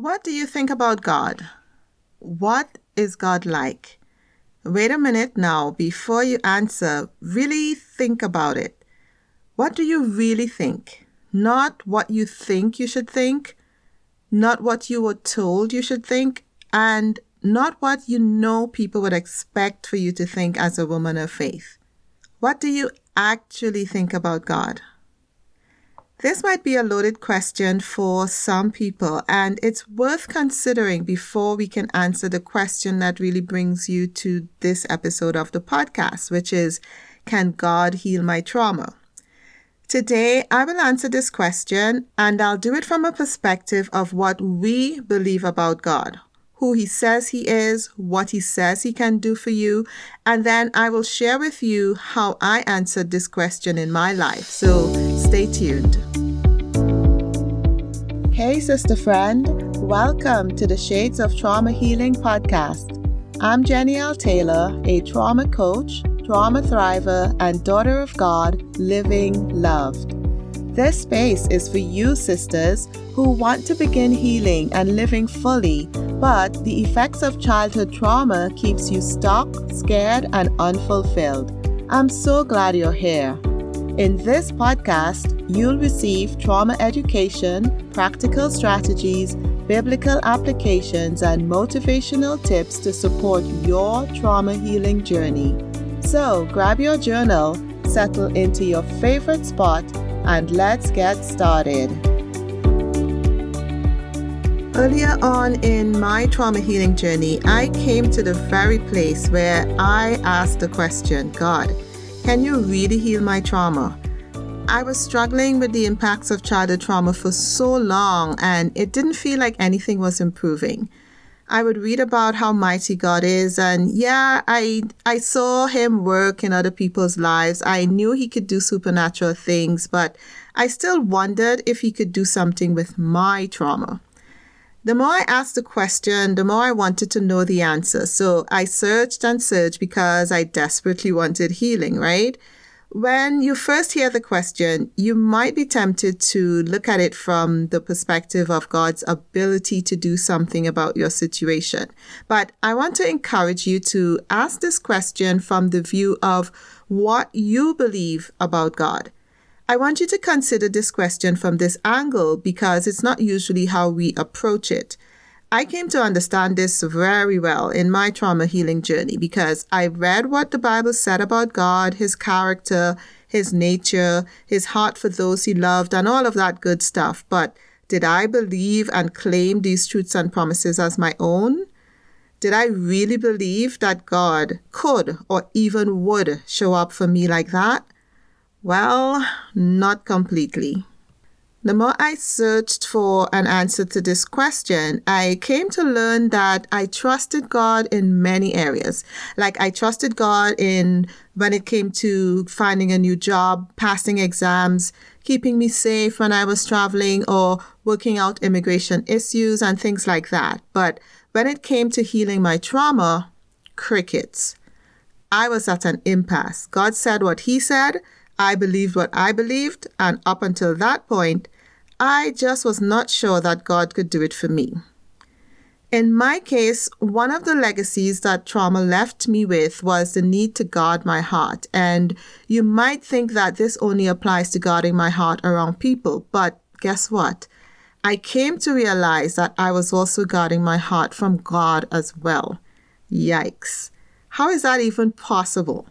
What do you think about God? What is God like? Wait a minute now. Before you answer, really think about it. What do you really think? Not what you think you should think, not what you were told you should think, and not what you know people would expect for you to think as a woman of faith. What do you actually think about God? This might be a loaded question for some people, and it's worth considering before we can answer the question that really brings you to this episode of the podcast, which is Can God heal my trauma? Today, I will answer this question, and I'll do it from a perspective of what we believe about God, who He says He is, what He says He can do for you, and then I will share with you how I answered this question in my life. So stay tuned. Hey, sister friend. Welcome to the Shades of Trauma Healing podcast. I'm Jenniel Taylor, a trauma coach, trauma thriver, and daughter of God, living loved. This space is for you, sisters, who want to begin healing and living fully, but the effects of childhood trauma keeps you stuck, scared, and unfulfilled. I'm so glad you're here. In this podcast, you'll receive trauma education, practical strategies, biblical applications, and motivational tips to support your trauma healing journey. So grab your journal, settle into your favorite spot, and let's get started. Earlier on in my trauma healing journey, I came to the very place where I asked the question God, can you really heal my trauma? I was struggling with the impacts of childhood trauma for so long, and it didn't feel like anything was improving. I would read about how mighty God is, and yeah, I I saw Him work in other people's lives. I knew He could do supernatural things, but I still wondered if He could do something with my trauma. The more I asked the question, the more I wanted to know the answer. So I searched and searched because I desperately wanted healing, right? When you first hear the question, you might be tempted to look at it from the perspective of God's ability to do something about your situation. But I want to encourage you to ask this question from the view of what you believe about God. I want you to consider this question from this angle because it's not usually how we approach it. I came to understand this very well in my trauma healing journey because I read what the Bible said about God, His character, His nature, His heart for those He loved, and all of that good stuff. But did I believe and claim these truths and promises as my own? Did I really believe that God could or even would show up for me like that? Well, not completely. The more I searched for an answer to this question, I came to learn that I trusted God in many areas. Like I trusted God in when it came to finding a new job, passing exams, keeping me safe when I was traveling, or working out immigration issues and things like that. But when it came to healing my trauma, crickets. I was at an impasse. God said what He said, I believed what I believed, and up until that point, I just was not sure that God could do it for me. In my case, one of the legacies that trauma left me with was the need to guard my heart. And you might think that this only applies to guarding my heart around people, but guess what? I came to realize that I was also guarding my heart from God as well. Yikes. How is that even possible?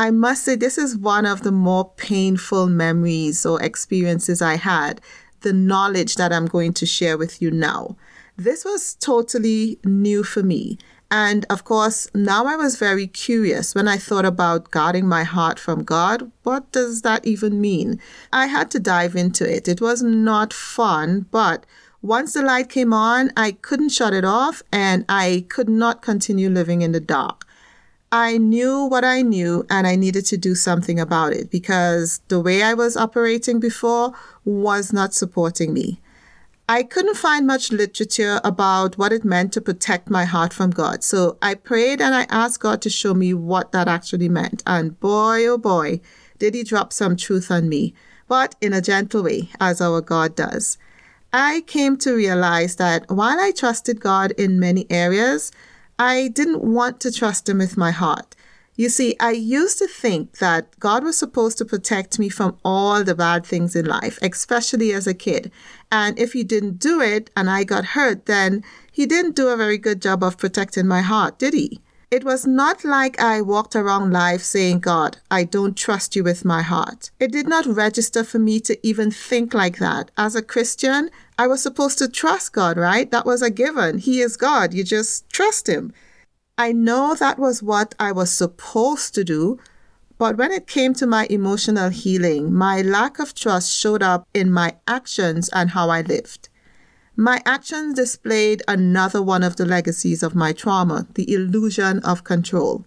I must say, this is one of the more painful memories or experiences I had, the knowledge that I'm going to share with you now. This was totally new for me. And of course, now I was very curious when I thought about guarding my heart from God. What does that even mean? I had to dive into it. It was not fun, but once the light came on, I couldn't shut it off and I could not continue living in the dark. I knew what I knew and I needed to do something about it because the way I was operating before was not supporting me. I couldn't find much literature about what it meant to protect my heart from God. So I prayed and I asked God to show me what that actually meant. And boy, oh boy, did he drop some truth on me, but in a gentle way, as our God does. I came to realize that while I trusted God in many areas, I didn't want to trust Him with my heart. You see, I used to think that God was supposed to protect me from all the bad things in life, especially as a kid. And if He didn't do it and I got hurt, then He didn't do a very good job of protecting my heart, did He? It was not like I walked around life saying, God, I don't trust you with my heart. It did not register for me to even think like that. As a Christian, I was supposed to trust God, right? That was a given. He is God. You just trust Him. I know that was what I was supposed to do, but when it came to my emotional healing, my lack of trust showed up in my actions and how I lived. My actions displayed another one of the legacies of my trauma, the illusion of control.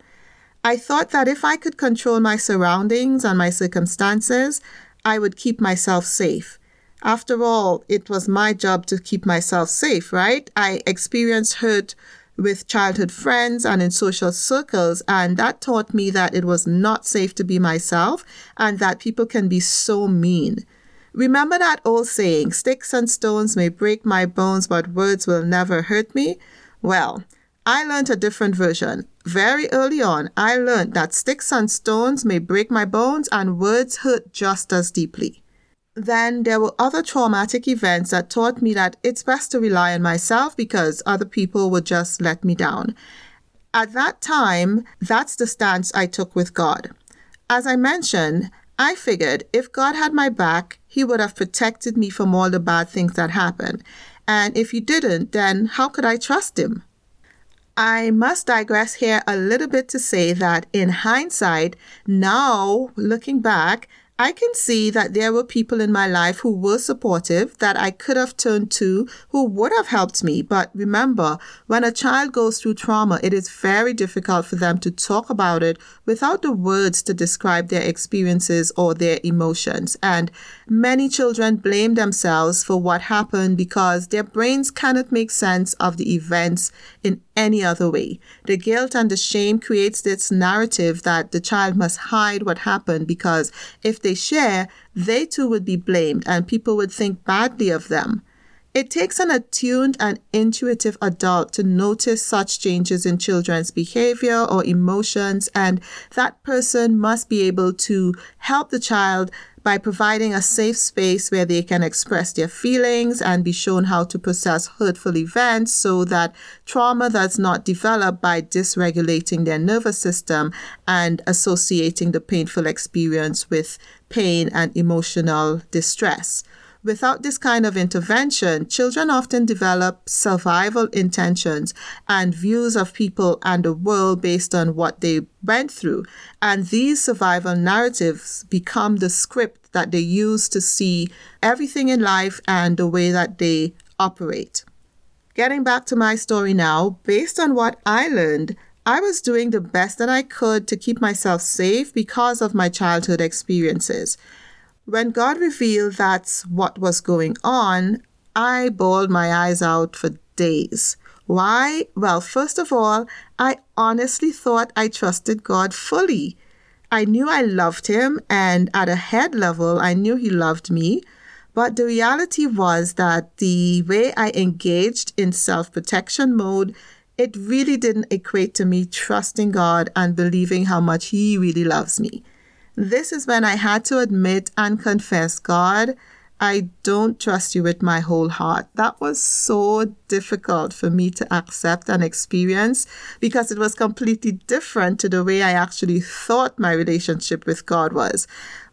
I thought that if I could control my surroundings and my circumstances, I would keep myself safe. After all, it was my job to keep myself safe, right? I experienced hurt with childhood friends and in social circles, and that taught me that it was not safe to be myself and that people can be so mean. Remember that old saying, sticks and stones may break my bones, but words will never hurt me? Well, I learned a different version. Very early on, I learned that sticks and stones may break my bones and words hurt just as deeply. Then there were other traumatic events that taught me that it's best to rely on myself because other people would just let me down. At that time, that's the stance I took with God. As I mentioned, I figured if God had my back, He would have protected me from all the bad things that happened. And if He didn't, then how could I trust Him? I must digress here a little bit to say that in hindsight, now looking back, I can see that there were people in my life who were supportive that I could have turned to who would have helped me. But remember, when a child goes through trauma, it is very difficult for them to talk about it without the words to describe their experiences or their emotions. And many children blame themselves for what happened because their brains cannot make sense of the events in any other way. The guilt and the shame creates this narrative that the child must hide what happened because if they share, they too would be blamed and people would think badly of them. It takes an attuned and intuitive adult to notice such changes in children's behavior or emotions, and that person must be able to help the child by providing a safe space where they can express their feelings and be shown how to process hurtful events so that trauma does not develop by dysregulating their nervous system and associating the painful experience with pain and emotional distress. Without this kind of intervention, children often develop survival intentions and views of people and the world based on what they went through. And these survival narratives become the script that they use to see everything in life and the way that they operate. Getting back to my story now, based on what I learned, I was doing the best that I could to keep myself safe because of my childhood experiences. When God revealed that's what was going on, I bawled my eyes out for days. Why? Well, first of all, I honestly thought I trusted God fully. I knew I loved Him, and at a head level, I knew He loved me. But the reality was that the way I engaged in self protection mode, it really didn't equate to me trusting God and believing how much He really loves me. This is when I had to admit and confess, God, I don't trust you with my whole heart. That was so difficult for me to accept and experience because it was completely different to the way I actually thought my relationship with God was.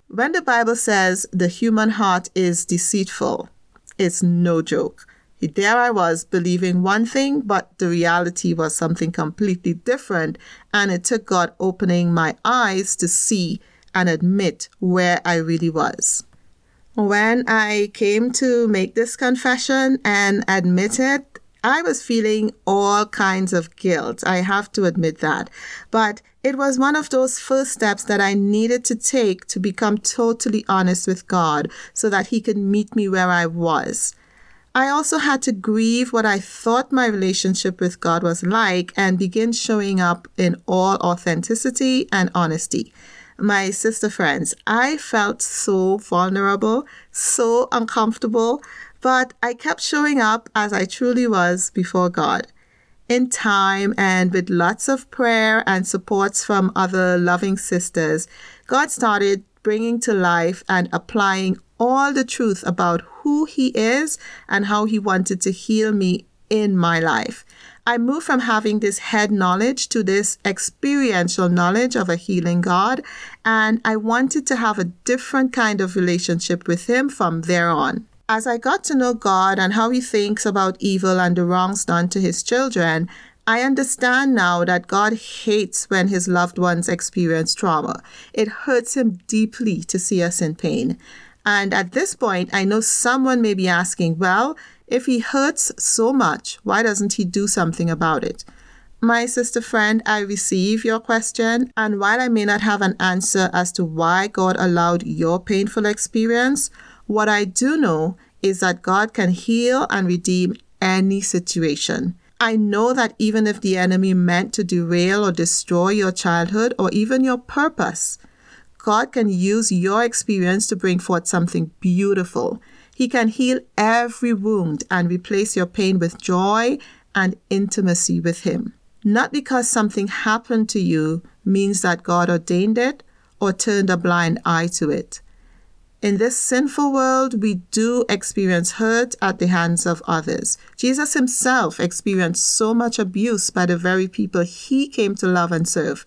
When the Bible says the human heart is deceitful, it's no joke. There I was believing one thing, but the reality was something completely different. And it took God opening my eyes to see and admit where I really was. When I came to make this confession and admit it, I was feeling all kinds of guilt. I have to admit that. But it was one of those first steps that I needed to take to become totally honest with God so that He could meet me where I was. I also had to grieve what I thought my relationship with God was like and begin showing up in all authenticity and honesty my sister friends, I felt so vulnerable, so uncomfortable. But I kept showing up as I truly was before God. In time and with lots of prayer and supports from other loving sisters, God started bringing to life and applying all the truth about who He is and how He wanted to heal me in my life. I moved from having this head knowledge to this experiential knowledge of a healing God, and I wanted to have a different kind of relationship with Him from there on. As I got to know God and how He thinks about evil and the wrongs done to His children, I understand now that God hates when His loved ones experience trauma. It hurts Him deeply to see us in pain. And at this point, I know someone may be asking, well, if he hurts so much, why doesn't he do something about it? My sister friend, I receive your question, and while I may not have an answer as to why God allowed your painful experience, what I do know is that God can heal and redeem any situation. I know that even if the enemy meant to derail or destroy your childhood or even your purpose, God can use your experience to bring forth something beautiful. He can heal every wound and replace your pain with joy and intimacy with Him. Not because something happened to you means that God ordained it or turned a blind eye to it. In this sinful world, we do experience hurt at the hands of others. Jesus himself experienced so much abuse by the very people he came to love and serve.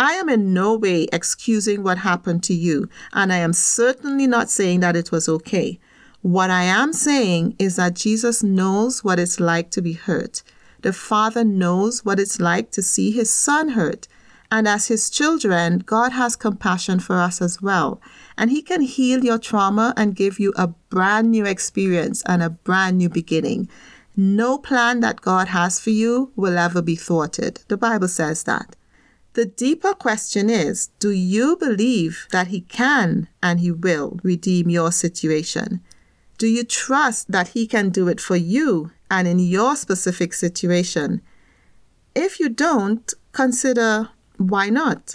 I am in no way excusing what happened to you, and I am certainly not saying that it was okay. What I am saying is that Jesus knows what it's like to be hurt. The Father knows what it's like to see his Son hurt. And as his children, God has compassion for us as well. And he can heal your trauma and give you a brand new experience and a brand new beginning. No plan that God has for you will ever be thwarted. The Bible says that. The deeper question is do you believe that He can and He will redeem your situation? Do you trust that He can do it for you and in your specific situation? If you don't, consider why not?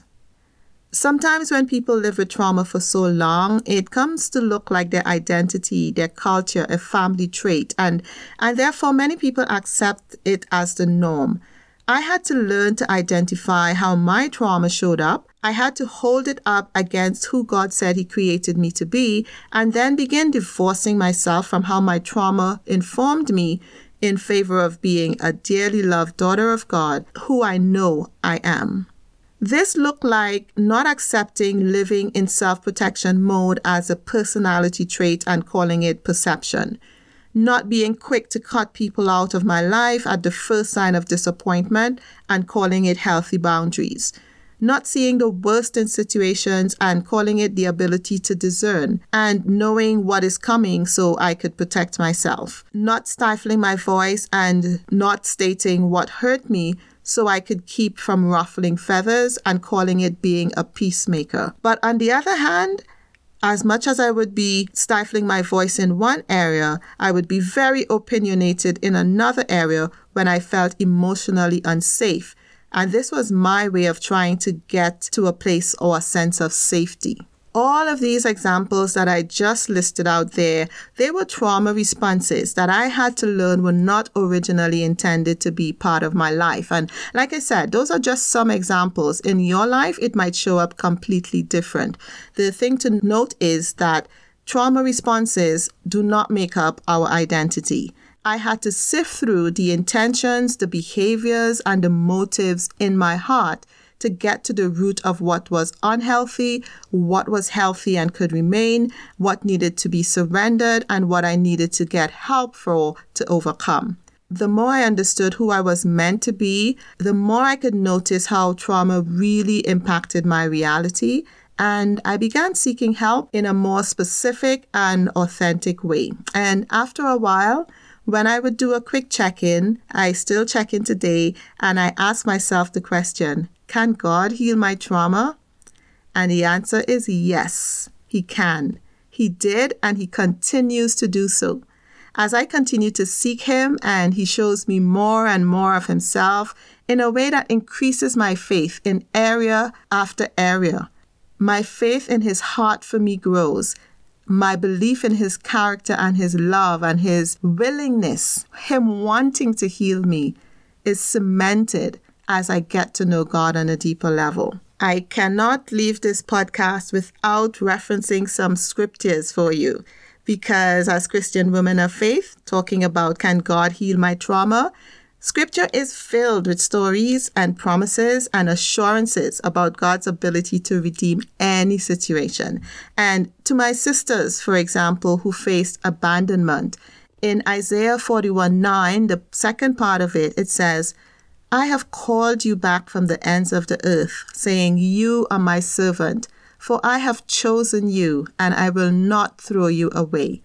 Sometimes when people live with trauma for so long, it comes to look like their identity, their culture, a family trait, and, and therefore many people accept it as the norm. I had to learn to identify how my trauma showed up. I had to hold it up against who God said He created me to be, and then begin divorcing myself from how my trauma informed me in favor of being a dearly loved daughter of God, who I know I am. This looked like not accepting living in self protection mode as a personality trait and calling it perception not being quick to cut people out of my life at the first sign of disappointment and calling it healthy boundaries. Not seeing the worst in situations and calling it the ability to discern and knowing what is coming so I could protect myself. Not stifling my voice and not stating what hurt me so I could keep from ruffling feathers and calling it being a peacemaker. But on the other hand, as much as I would be stifling my voice in one area, I would be very opinionated in another area when I felt emotionally unsafe. And this was my way of trying to get to a place or a sense of safety all of these examples that I just listed out there, they were trauma responses that I had to learn were not originally intended to be part of my life. And like I said, those are just some examples. In your life, it might show up completely different. The thing to note is that trauma responses do not make up our identity. I had to sift through the intentions, the behaviors, and the motives in my heart to get to the root of what was unhealthy, what was healthy and could remain, what needed to be surrendered, and what I needed to get help for to overcome. The more I understood who I was meant to be, the more I could notice how trauma really impacted my reality. And I began seeking help in a more specific and authentic way. And after a while, when I would do a quick check in, I still check in today, and I ask myself the question can God heal my trauma? And the answer is yes, He can. He did, and He continues to do so. As I continue to seek Him and He shows me more and more of Himself in a way that increases my faith in area after area, my faith in His heart for me grows. my belief in his character and his love and his willingness, him wanting to heal me, is cemented as I get to know God on a deeper level. I cannot leave this podcast without referencing some scriptures for you because, as Christian women of faith, talking about can God heal my trauma, Scripture is filled with stories and promises and assurances about God's ability to redeem any situation. And to my sisters, for example, who faced abandonment, in Isaiah 41 9, the second part of it, it says, I have called you back from the ends of the earth, saying, You are my servant, for I have chosen you, and I will not throw you away.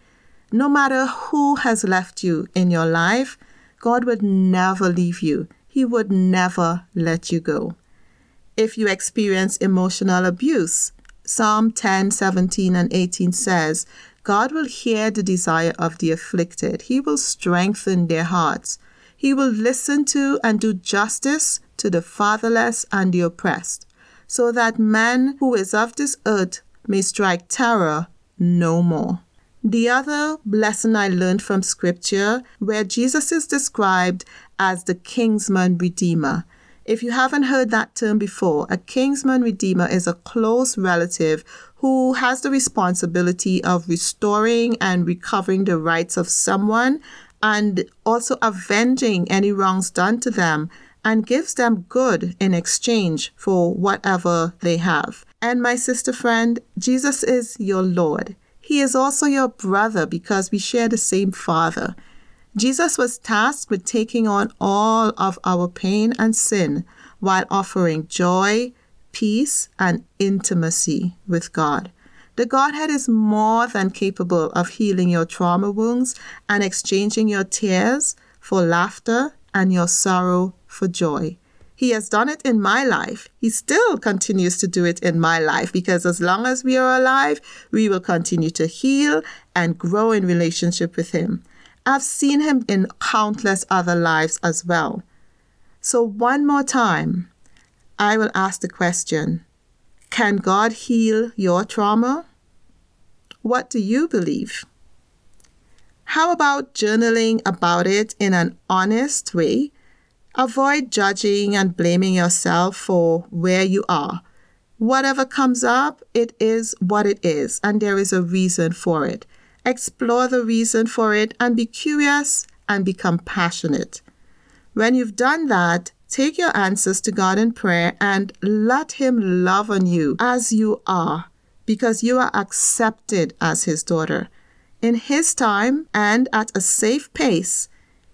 No matter who has left you in your life, God would never leave you. He would never let you go. If you experience emotional abuse, Psalm 10, 17, and 18 says, God will hear the desire of the afflicted. He will strengthen their hearts. He will listen to and do justice to the fatherless and the oppressed, so that man who is of this earth may strike terror no more. The other lesson I learned from scripture, where Jesus is described as the kinsman redeemer. If you haven't heard that term before, a kinsman redeemer is a close relative who has the responsibility of restoring and recovering the rights of someone and also avenging any wrongs done to them and gives them good in exchange for whatever they have. And my sister friend, Jesus is your Lord. He is also your brother because we share the same Father. Jesus was tasked with taking on all of our pain and sin while offering joy, peace, and intimacy with God. The Godhead is more than capable of healing your trauma wounds and exchanging your tears for laughter and your sorrow for joy. He has done it in my life. He still continues to do it in my life because as long as we are alive, we will continue to heal and grow in relationship with Him. I've seen Him in countless other lives as well. So, one more time, I will ask the question Can God heal your trauma? What do you believe? How about journaling about it in an honest way Avoid judging and blaming yourself for where you are. Whatever comes up, it is what it is, and there is a reason for it. Explore the reason for it and be curious and be compassionate. When you've done that, take your answers to God in prayer and let Him love on you as you are, because you are accepted as His daughter. In His time and at a safe pace,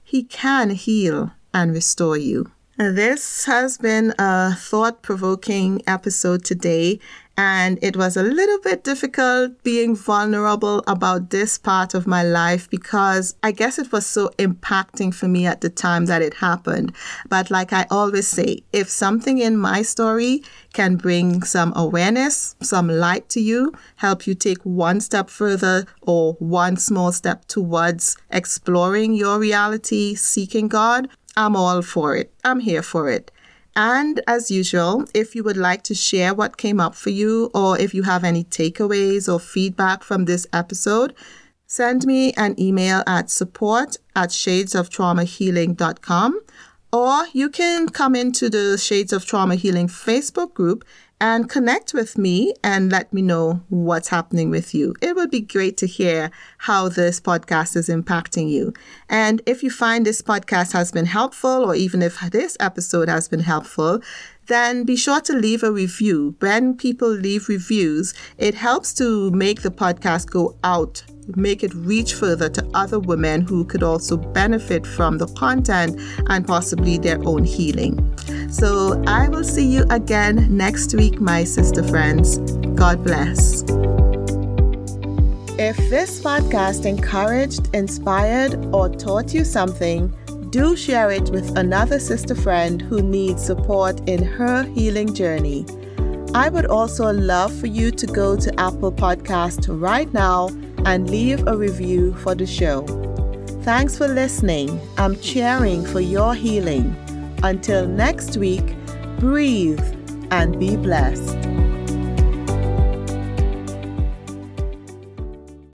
He can heal and restore you. This has been a thought provoking episode today, and it was a little bit difficult being vulnerable about this part of my life because I guess it was so impacting for me at the time that it happened. But like I always say, if something in my story can bring some awareness, some light to you, help you take one step further or one small step towards exploring your reality, seeking God, I'm all for it. I'm here for it. And as usual, if you would like to share what came up for you, or if you have any takeaways or feedback from this episode, send me an email at support at shadesoftraumahealing.com, or you can come into the Shades of Trauma Healing Facebook group and connect with me and let me know what's happening with you. It would be great to hear how this podcast is impacting you. And if you find this podcast has been helpful, or even if this episode has been helpful, then be sure to leave a review. When people leave reviews, it helps to make the podcast go out make it reach further to other women who could also benefit from the content and possibly their own healing. So I will see you again next week, my sister friends. God bless. If this podcast encouraged, inspired, or taught you something, do share it with another sister friend who needs support in her healing journey. I would also love for you to go to Apple Podcast right now and leave a review for the show. Thanks for listening. I'm cheering for your healing. Until next week, breathe and be blessed.